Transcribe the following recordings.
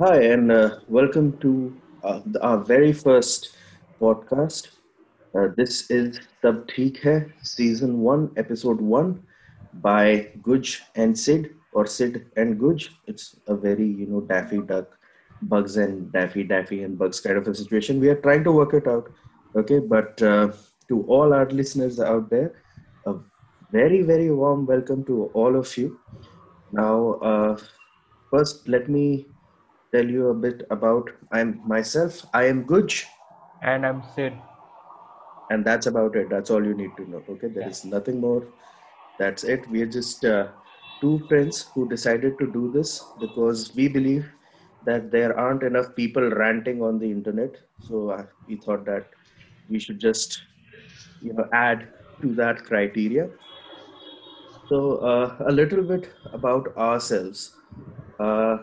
Hi, and uh, welcome to uh, our very first podcast. Uh, this is Sab Theek Hai, Season 1, Episode 1 by Guj and Sid, or Sid and Guj. It's a very, you know, Daffy Duck, Bugs and Daffy, Daffy and Bugs kind of a situation. We are trying to work it out, okay? But uh, to all our listeners out there, a very, very warm welcome to all of you. Now, uh, first, let me tell you a bit about I'm myself. I am Guj, And I'm Sid. and that's about it. That's all you need to know. Okay, there Yeah. is nothing more. That's it. We are just uh, two friends who decided to do this because we believe that there aren't enough people ranting on the internet. So uh, we thought that we should just, you know, add to that criteria. So uh, a little bit about ourselves. Uh,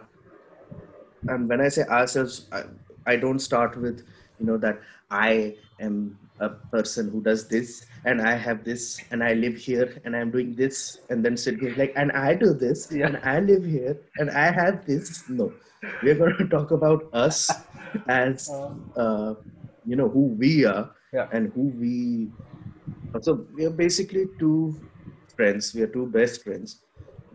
and when I say ourselves, I, I don't start with, you know, that I am a person who does this and I have this and I live here and I'm doing this and then sit here like and I do this Yeah. and I live here and I have this. No, we're going to talk about us as, uh, you know, who we are Yeah. and who we. So we are basically two friends. We are two best friends.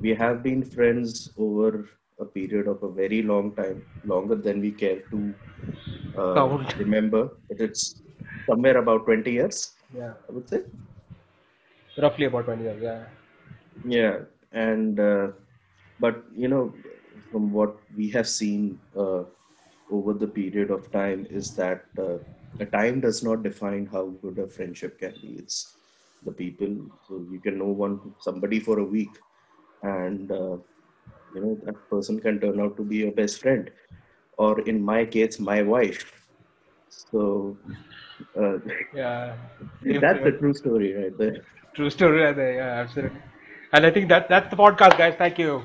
We have been friends over a period of a very long time, longer than we care to uh, remember. But it's somewhere about 20 years, Yeah. I would say. Roughly about 20 years. Yeah. Yeah, and uh, but you know, from what we have seen uh, over the period of time, is that uh, the time does not define how good a friendship can be. It's the people. So you can know one somebody for a week, and uh, you know that person can turn out to be your best friend, or in my case, my wife. So uh, Yeah. that's a true story, right there. True story right there. Yeah, absolutely. And I think that that's the podcast, guys. Thank you.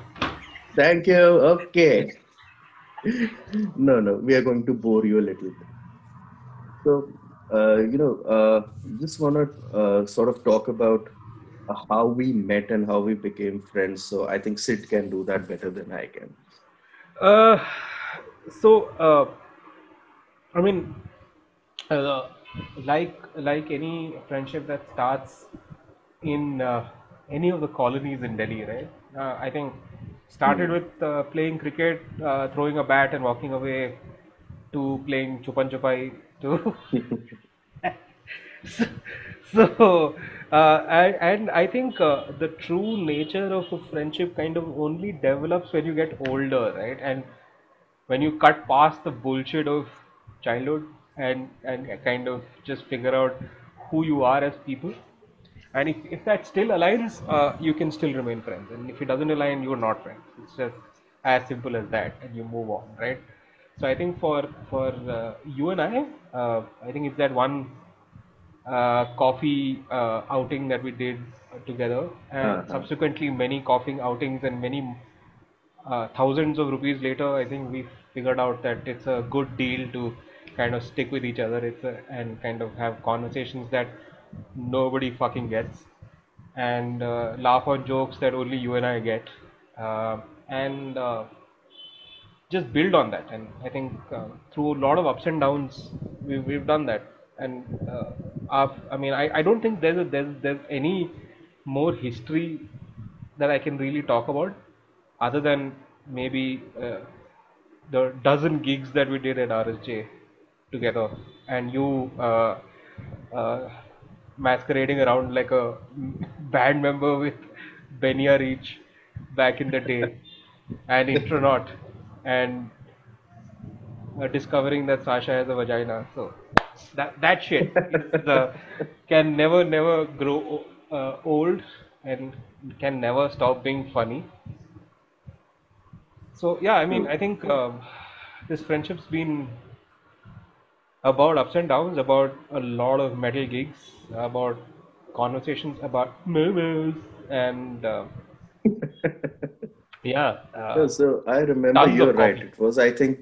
Thank you. Okay. no, no, we are going to bore you a little bit. So, uh, you know, uh, just want to uh, sort of talk about how we met and how we became friends. So, I think Sid can do that better than I can. Uh, so, uh, I mean, uh, like like any friendship that starts in uh, any of the colonies in Delhi, right? Uh, I think started with uh, playing cricket, uh, throwing a bat and walking away, to playing chupan chupai, to so uh, and, I think uh, the true nature of a friendship kind of only develops when you get older, right? And when you cut past the bullshit of childhood and and kind of just figure out who you are as people. And if, if that still aligns uh, you can still remain friends. And if it doesn't align you're not friends. It's just as simple as that and you move on right? So i think for for uh, you and i uh, i think it's that one coffee uh, outing that we did uh, together and Uh-huh. subsequently many coughing outings and many uh, thousands of rupees later, I think we figured out that it's a good deal to kind of stick with each other. It's a, and kind of have conversations that nobody fucking gets, and uh, laugh on jokes that only you and I get, uh, and uh, just build on that. And I think uh, through a lot of ups and downs, we, we've done that. And uh, I mean, I, I don't think there's a, there's there's any more history that I can really talk about, other than maybe uh, the dozen gigs that we did at RSJ together, and you uh, uh, masquerading around like a band member with Benya Reach back in the day, and Intronaut, and uh, discovering that Sasha has a vagina. So that that shit the can never never grow uh, old and can never stop being funny. So yeah, I mean, I think um, this friendship's been about ups and downs, about a lot of metal gigs, about conversations about movies, and uh, yeah, No, uh, so I remember you're right. coffee. It was, I think,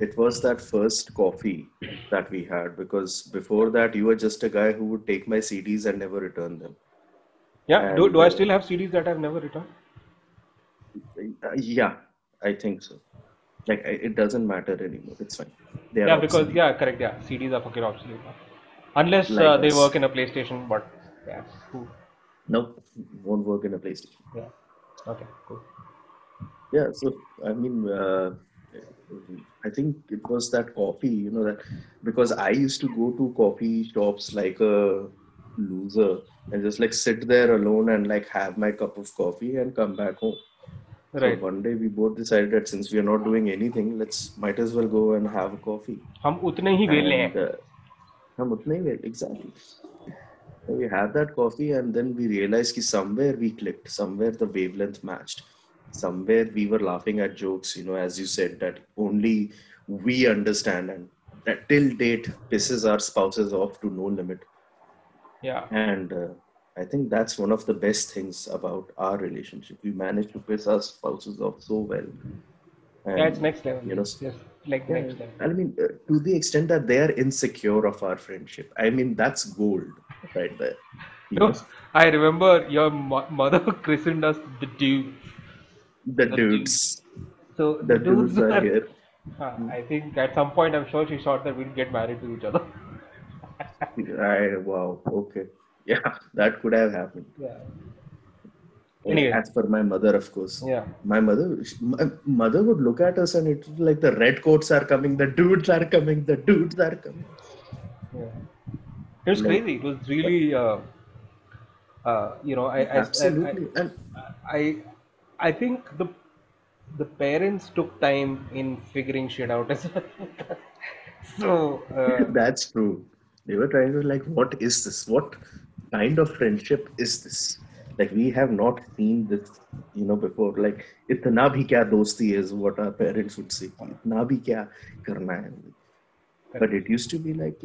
it was that first coffee that we had because before that, you were just a guy who would take my CDs and never return them. Yeah, do, And do I uh, still have CDs that I've never returned? uh, yeah, I think so. Like I- it doesn't matter anymore. It's fine. They Yeah, because obsolete. yeah, correct. Yeah, CDs are fucking obsolete. Unless uh, they us. work in a PlayStation, but yeah, cool. Nope, won't work in a PlayStation. Yeah. Okay, cool. Yeah, so I mean, uh, I think it was that coffee, you know, that because I used to go to coffee shops like a loser and just like sit there alone and like have my cup of coffee and come back home. Right. So one day we both decided that since we are not doing anything, let's might as well go and have a coffee. हम उतने ही वेले हैं. And, uh, हम उतने ही well- exactly. So we had that coffee and then we realized that somewhere we clicked, somewhere the wavelength matched, somewhere we were laughing at jokes, you know, as you said, that only we understand and that till date pisses our spouses off to no limit. Yeah. And uh, I think that's one of the best things about our relationship. We managed to piss our spouses off so well. And, Yeah, it's next level. You know, just like yeah, next level. I mean, uh, to the extent that they are insecure of our friendship. I mean, that's gold right there. You No, know, I remember your mo- mother christened us the dude. The the dudes, So the dudes are were- here. Uh, I think at some point I'm sure she thought that we'd get married to each other. I, wow, okay. Yeah, that could have happened. yeah. Anyway. As per my mother, of course. Yeah. My mother, my mother would look at us and it was like the red coats are coming, the dudes are coming, the dudes are coming. Yeah. It was No. crazy. It was really, uh, uh, you know, I, I, Absolutely. and I, I, I think the the parents took time in figuring shit out as well. so uh, That's true. They were trying to like, what is this? What kind of friendship is this? Like we have not seen this, you know, before. Like, itna bhi kya dosti is what our parents would say. Itna bhi kya karna hai. But it used to be like,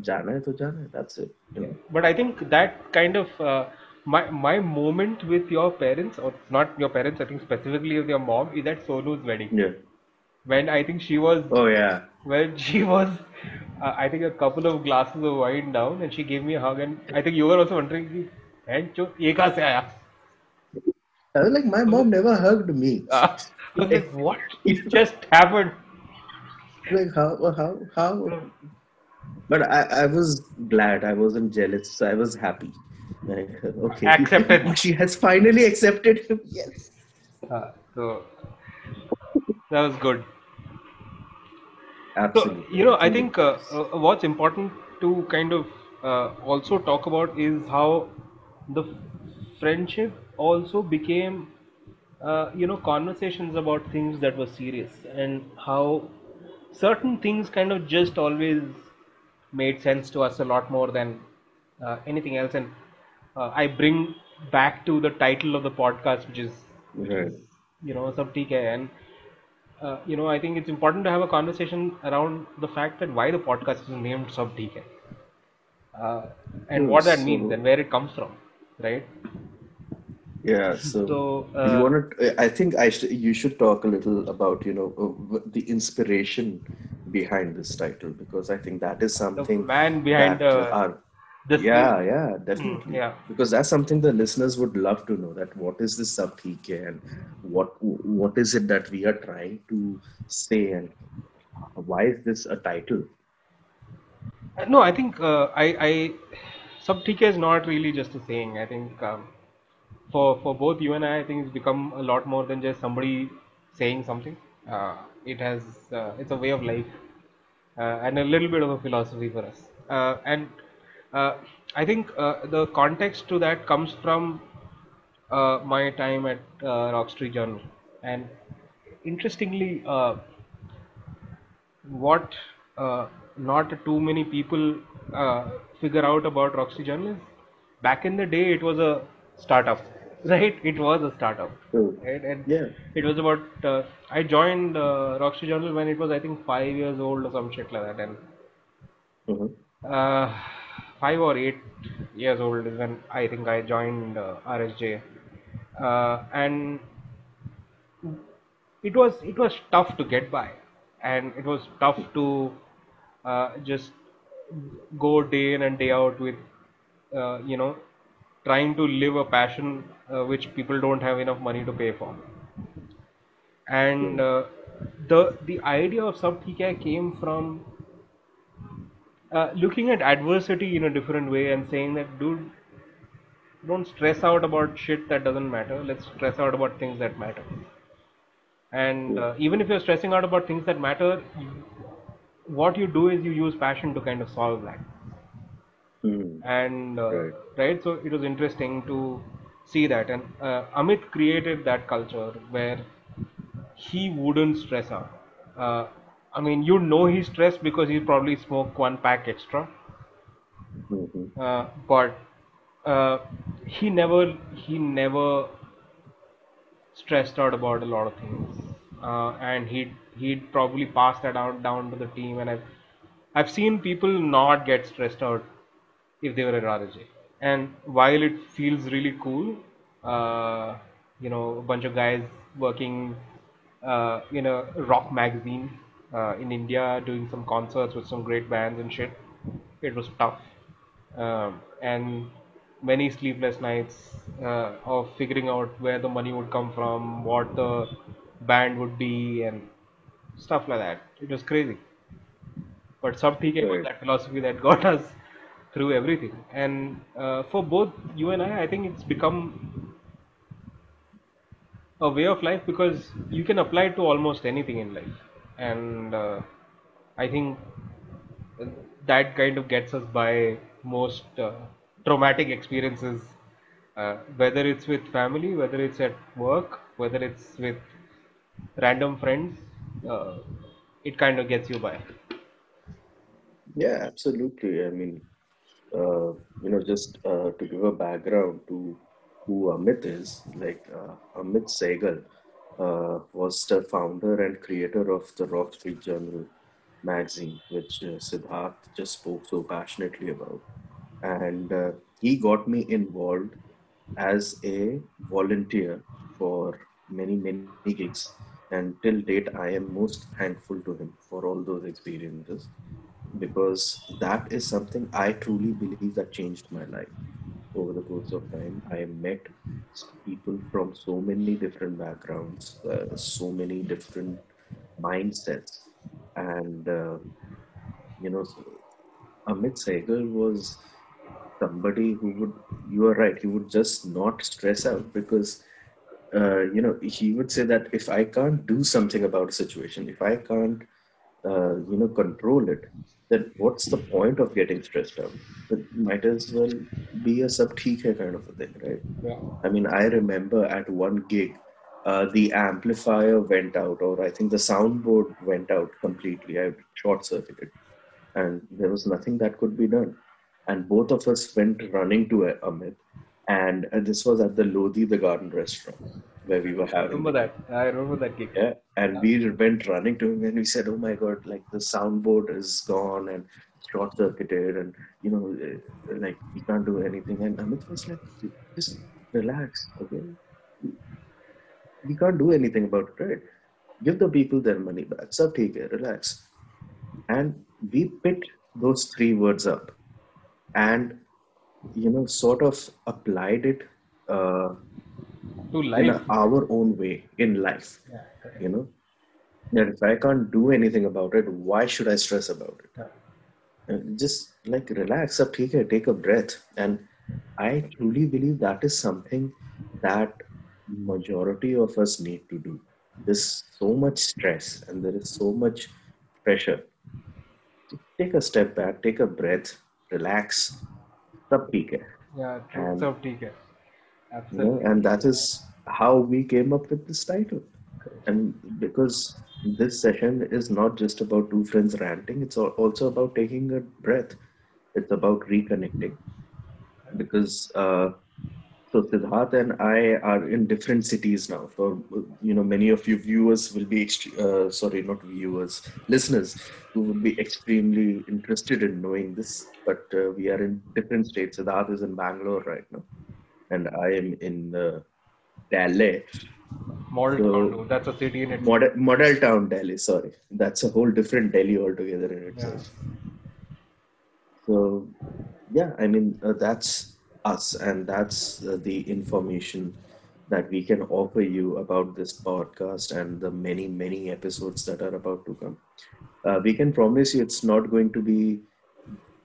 jana hai to jana hai. That's it. You know? but I think that kind of uh, my my moment with your parents or not your parents i think specifically with your mom is at sonu's wedding yeah when i think she was oh yeah when she was uh, i think a couple of glasses of wine down and she gave me a hug and i think you were also wondering and cho ye kahan se aaya I was like, my mom never hugged me. Uh, I like, what? It just happened. Like how how how? But I, I was glad. I wasn't jealous. I was happy like, okay Accepted. she has finally accepted him yes Uh, so that was good. Absolutely. So, you know, I think uh, uh, what's important to kind of uh, also talk about is how the friendship also became, uh, you know, conversations about things that were serious and how certain things kind of just always made sense to us a lot more than uh, anything else. And uh, I bring back to the title of the podcast, which is right. you know theek hai. And uh, you know i think it's important to have a conversation around the fact that why the podcast is named theek hai. Uh, and what that means and where it comes from right? Yeah so, So, you uh, want to i think i sh- you should talk a little about you know uh, the inspiration behind this title because i think that is something the man behind uh, our this yeah yeah definitely. yeah. because that's something the listeners would love to know that what is this sab and what what is it that we are trying to say and why is this a title? Uh, no i think uh, i i sab is not really just a saying. I think um, for for both you and i i think it's become a lot more than just somebody saying something. Uh, it has uh, it's a way of life uh, and a little bit of a philosophy for us. Uh, and I think uh, the context to that comes from uh, my time at uh, Rock Street Journal. And interestingly, uh, what uh, not too many people uh, figure out about Rock Street Journal is back in the day it was a startup, right? It was a startup, so right? And yeah it was about uh, I joined uh, Rock Street Journal when it was I think five years old or some shit like that, and Mhm. uh, five or eight years old is when I think I joined uh, RSJ, uh, and it was it was tough to get by, and it was tough to uh, just go day in and day out with uh, you know trying to live a passion uh, which people don't have enough money to pay for. And uh, the the idea of TK came from uh, looking at adversity in a different way and saying that, dude, don't stress out about shit that doesn't matter. Let's stress out about things that matter. And uh, even if you're stressing out about things that matter, what you do is you use passion to kind of solve that. Hmm. And uh, Right. right, so it was interesting to see that. And uh, Amit created that culture where he wouldn't stress out. I mean, you know he's stressed because he probably smoked one pack extra. Mhm. Uh, but uh, he never he never stressed out about a lot of things, uh, and he'd he'd probably pass that out down to the team. And I've I've seen people not get stressed out if they were at RJ. And while it feels really cool, uh, you know, a bunch of guys working uh, in a rock magazine uh, in India doing some concerts with some great bands and shit. It was tough. Um, and many sleepless nights uh, of figuring out where the money would come from, what the band would be, and stuff like that. It was crazy. But Sab TK was that philosophy that got us through everything. And uh, for both you and I, I think it's become a way of life because you can apply it to almost anything in life. And uh, I think that kind of gets us by most uh, traumatic experiences, uh, whether it's with family, whether it's at work, whether it's with random friends. Uh, it kind of gets you by. Yeah, absolutely. I mean, uh, you know, just uh, to give a background to who Amit is, like Amit Saigal uh, was the founder and creator of the Rock Street Journal magazine, which uh, Siddharth just spoke so passionately about. And uh, he got me involved as a volunteer for many, many gigs. And till date, I am most thankful to him for all those experiences because that is something I truly believe that changed my life over the course of time. I met people from so many different backgrounds, uh, so many different mindsets, and uh, you know, Amit Saigal was somebody who would. You are right. He would just not stress out because uh, you know he would say that if I can't do something about a situation, if I can't uh, you know control it then what's the point of getting stressed out? It might as well be a sab hai kind of a thing right? Yeah. i mean i remember at one gig uh, the amplifier went out or i think the soundboard went out completely. I short circuited and there was nothing that could be done. And both of us went running to amit and uh, this was at the lodi the garden restaurant where we were I having remember that. I remember that gig. yeah, and we went running to him and we said, "Oh my God! Like the soundboard is gone and short circuited, and you know, eh, like we can't do anything." And Amit was like, "Just relax, okay? We can't do anything about it, right? Give the people their money back. Sab theek hai, relax." And we picked those three words up, and you know, sort of applied it uh, To in life. our own way in life Yeah, correct. you know that if i can't do anything about it why should i stress about it Yeah. And just like relax up take a take a breath and i truly believe that is something that majority of us need to do there's so much stress and there is so much pressure Just take a step back take a breath relax sab theek hai. Yeah, true. And- So, ठीक है. you know, and that is how we came up with this title. And because this session is not just about two friends ranting it's also about taking a breath. It's about reconnecting. Because uh, so siddharth and i are in different cities now. For you know many of you viewers will be ext- uh, sorry not viewers listeners who will be extremely interested in knowing this. But uh, we are in different states. Siddharth is in bangalore right now and i am in uh, delhi Model So- town, dude. That's a city in itself. model, model town delhi sorry that's a whole different delhi altogether in itself so yeah i mean uh, that's us and that's uh, the information that we can offer you about this podcast and the many, many episodes that are about to come. Uh, we can promise you it's not going to be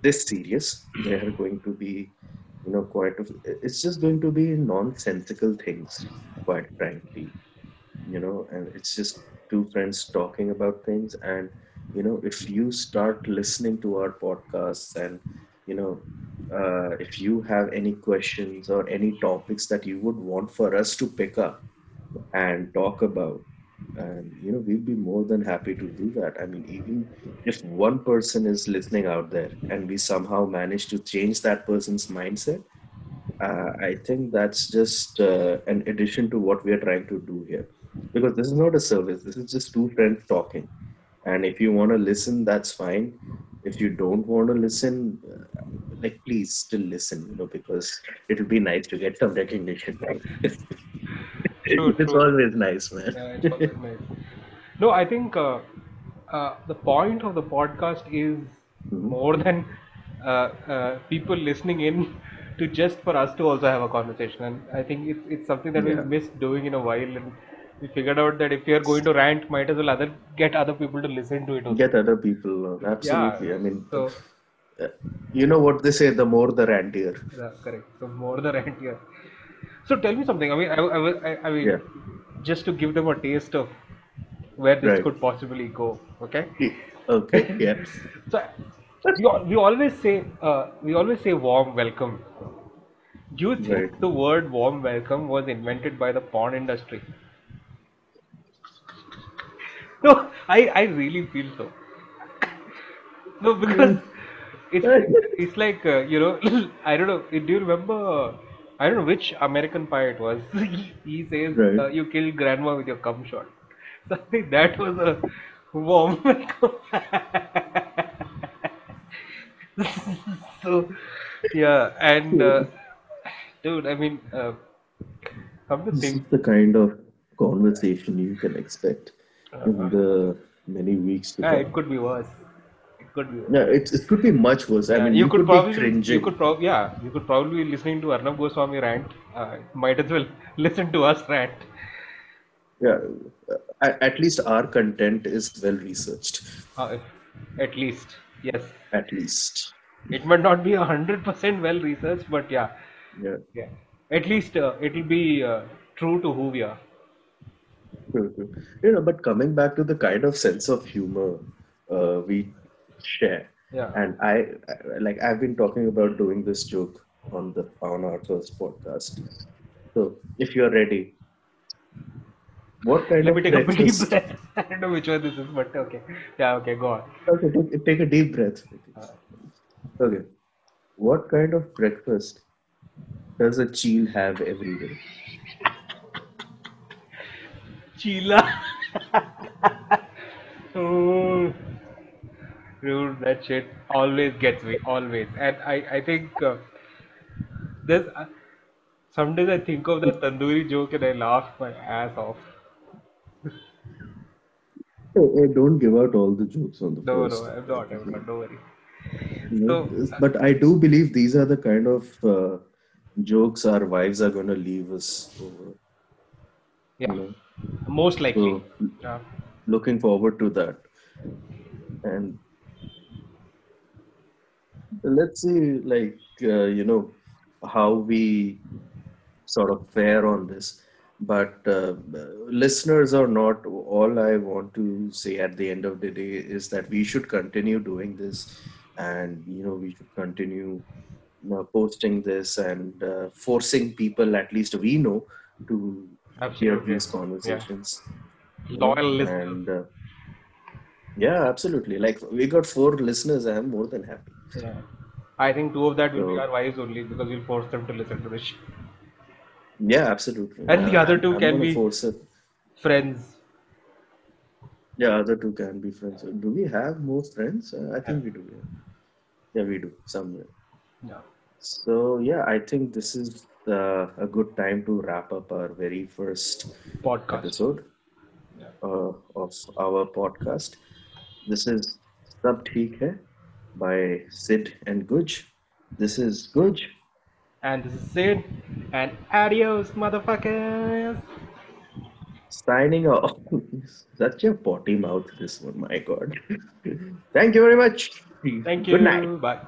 this serious. There are going to be, you know, quite it's just going to be nonsensical things, quite frankly, you know, and it's just two friends talking about things. And, you know, if you start listening to our podcasts and, you know, uh, if you have any questions or any topics that you would want for us to pick up and talk about and you know we'd be more than happy to do that. I mean even if one person is listening out there and we somehow manage to change that person's mindset uh, i think that's just uh, an addition to what we are trying to do here. Because this is not a service. This is just two friends talking. And if you want to listen that's fine. If you don't want to listen uh, like please still listen you know because it'll be nice to get some recognition True, it's true. always nice man Yeah, it's always nice. No, I think uh, uh, the point of the podcast is Mhm. more than uh, uh, people listening in to just for us to also have a conversation. And I think it's it's something that Yeah. we've missed doing in a while. And we figured out that if we are going to rant, might as well other get other people to listen to it. Also. get other people on. absolutely i mean So uh, you know what they say the more the rantier yeah, correct. So more the rant here. So tell me something. I mean, I, I, I, I mean, Yeah. just to give them a taste of where this Right. could possibly go. Okay. okay yeah So we, we always say uh, we always say warm welcome. Do you think Right. the word warm welcome was invented by the porn industry? No, I, I really feel so. No, because it's it's like uh, you know I don't know. Do you remember? I don't know which American pie it was. he says Right. uh, you killed grandma with your cum shot. So I think that was a warm so yeah, and uh, dude, I mean, uh, come to this is the kind of conversation you can expect in uh, the many weeks to yeah, come it could be worse. Could be yeah it, it could be much worse i mean you, you, could, could, probably be you could probably yeah you could probably be listening to Arnab Goswami rant. Uh, might as well listen to us rant. yeah uh, at, least our content is well researched Uh, at least yes, at least it might not be a hundred percent well researched, but yeah, yeah yeah. At least uh, it'll be uh, true to who we are. True, true. You know, but coming back to the kind of sense of humor uh, we share, Yeah. and I, like I've been talking about doing this joke on the on our first podcast. So if you're ready, what kind Let of me take a deep breakfast? breath. I don't know which one this is, but okay. Yeah, okay, go on. Okay, take, take a deep breath. Uh. Okay, what kind of breakfast does a cheel have every day? Chila. oh, dude, that shit always gets me, always. And I, I think uh, there's uh, some days I think of that tandoori joke and I laugh my ass off. Hey, hey, don't give out all the jokes on the No, first. no, I'm not. I'm not. Don't worry. So, but I do believe these are the kind of uh, jokes our wives are going to leave us over. yeah, You know, most likely. so Yeah. looking forward to that. And let's see, like uh, you know, how we sort of fare on this. But uh, listeners or not, all I want to say at the end of the day is that we should continue doing this, and you know, we should continue uh, posting this and uh, forcing people, at least we know, to hear these conversations. know, Loyal listeners. and uh, yeah, absolutely. Like we got four listeners, I am more than happy. Yeah. I think two of that will be our wives only because we'll force them to listen to this. shit. Yeah, absolutely. And the Uh, other two I'm can be- force it. Friends. Yeah, other two can be friends. Do we have more friends? Uh, I think we do. Yeah. yeah, we do somewhere. Yeah. So yeah, I think this is uh, a good time to wrap up our very first Podcast. episode Yeah. uh, of our podcast. This is Sab Theek Hai by Sid and Guj. This is Guj And this is Sid. And adios, motherfuckers. Signing off. Such a potty mouth, this one, my god. Thank you very much. Thank you. Good night. Bye.